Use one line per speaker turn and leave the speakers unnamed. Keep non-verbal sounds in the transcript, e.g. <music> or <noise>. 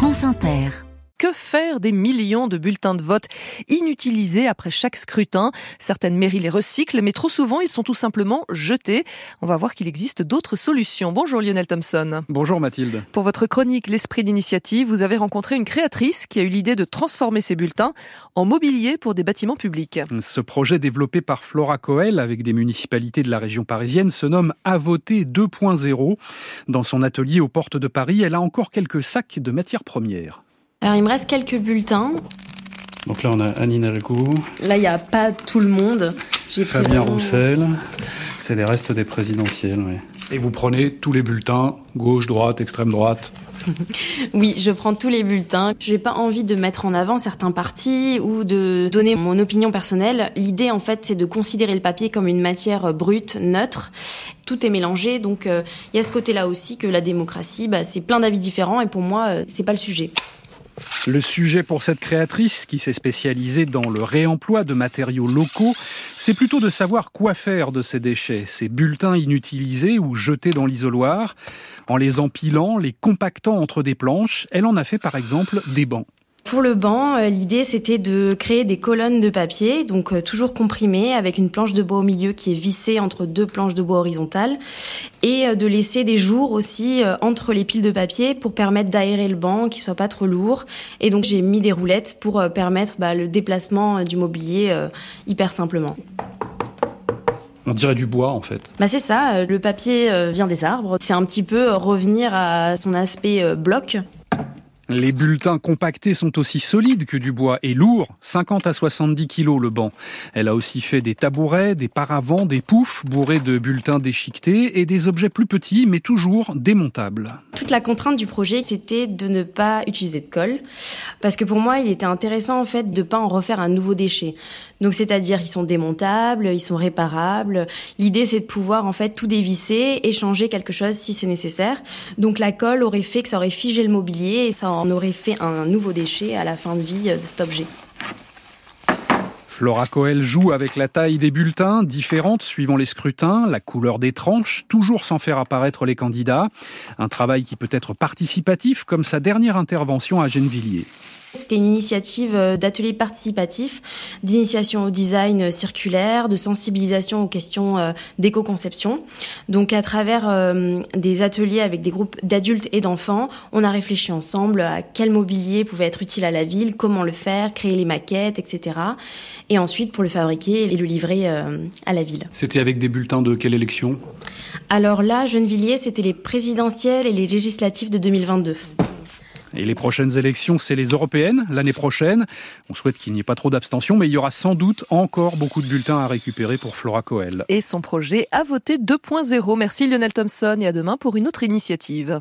France Inter.
Que faire des millions de bulletins de vote inutilisés après chaque scrutin? Certaines mairies les recyclent, mais trop souvent ils sont tout simplement jetés. On va voir qu'il existe d'autres solutions. Bonjour Lionel Thompson.
Bonjour Mathilde.
Pour votre chronique L'esprit d'initiative, vous avez rencontré une créatrice qui a eu l'idée de transformer ces bulletins en mobilier pour des bâtiments publics.
Ce projet développé par Flora Coel avec des municipalités de la région parisienne se nomme Avoter 2.0. Dans son atelier aux portes de Paris, elle a encore quelques sacs de matières premières.
Alors il me reste quelques bulletins.
Donc là on a Anne Hidalgo.
Là il n'y a pas tout le monde.
J'ai Fabien Roussel. C'est les restes des présidentielles. Oui. Et vous prenez tous les bulletins, gauche, droite, extrême droite <laughs>
oui, je prends tous les bulletins. Je n'ai pas envie de mettre en avant certains partis ou de donner mon opinion personnelle. L'idée, en fait, c'est de considérer le papier comme une matière brute, neutre. Tout est mélangé, donc euh, il y a ce côté-là aussi que la démocratie, bah, c'est plein d'avis différents et pour moi, euh, c'est pas le sujet.
Le sujet pour cette créatrice, qui s'est spécialisée dans le réemploi de matériaux locaux, c'est plutôt de savoir quoi faire de ces déchets, ces bulletins inutilisés ou jetés dans l'isoloir. En les empilant, les compactant entre des planches, elle en a fait par exemple des bancs.
Pour le banc, euh, l'idée c'était de créer des colonnes de papier, donc euh, toujours comprimées, avec une planche de bois au milieu qui est vissée entre deux planches de bois horizontales, et euh, de laisser des jours aussi entre les piles de papier pour permettre d'aérer le banc, qu'il soit pas trop lourd. Et donc j'ai mis des roulettes pour permettre bah, le déplacement du mobilier hyper simplement.
On dirait du bois en fait.
Bah c'est ça, le papier vient des arbres. C'est un petit peu revenir à son aspect bloc.
Les bulletins compactés sont aussi solides que du bois et lourds, 50 à 70 kilos le banc. Elle a aussi fait des tabourets, des paravents, des poufs bourrés de bulletins déchiquetés et des objets plus petits mais toujours démontables.
Toute la contrainte du projet, c'était de ne pas utiliser de colle parce que pour moi, il était intéressant en fait de pas en refaire un nouveau déchet. Donc c'est-à-dire ils sont démontables, ils sont réparables. L'idée c'est de pouvoir en fait tout dévisser et changer quelque chose si c'est nécessaire. Donc la colle aurait fait que ça aurait figé le mobilier et ça en aurait fait un nouveau déchet à la fin de vie de cet objet.
Flora Coel joue avec la taille des bulletins, différentes suivant les scrutins, la couleur des tranches, toujours sans faire apparaître les candidats. Un travail qui peut être participatif, comme sa dernière intervention à Gennevilliers.
C'était une initiative euh, d'atelier participatif, d'initiation au design circulaire, de sensibilisation aux questions euh, d'éco-conception. Donc à travers euh, des ateliers avec des groupes d'adultes et d'enfants, on a réfléchi ensemble à quel mobilier pouvait être utile à la ville, comment le faire, créer les maquettes, etc. Et ensuite pour le fabriquer et le livrer à la ville.
C'était avec des bulletins de quelle élection?
Alors là, Gennevilliers, c'était les présidentielles et les législatives de 2022.
Et les prochaines élections, c'est les européennes l'année prochaine. On souhaite qu'il n'y ait pas trop d'abstention, mais il y aura sans doute encore beaucoup de bulletins à récupérer pour Flora Coel.
Et son projet a voté 2.0. Merci Lionel Thompson et à demain pour une autre initiative.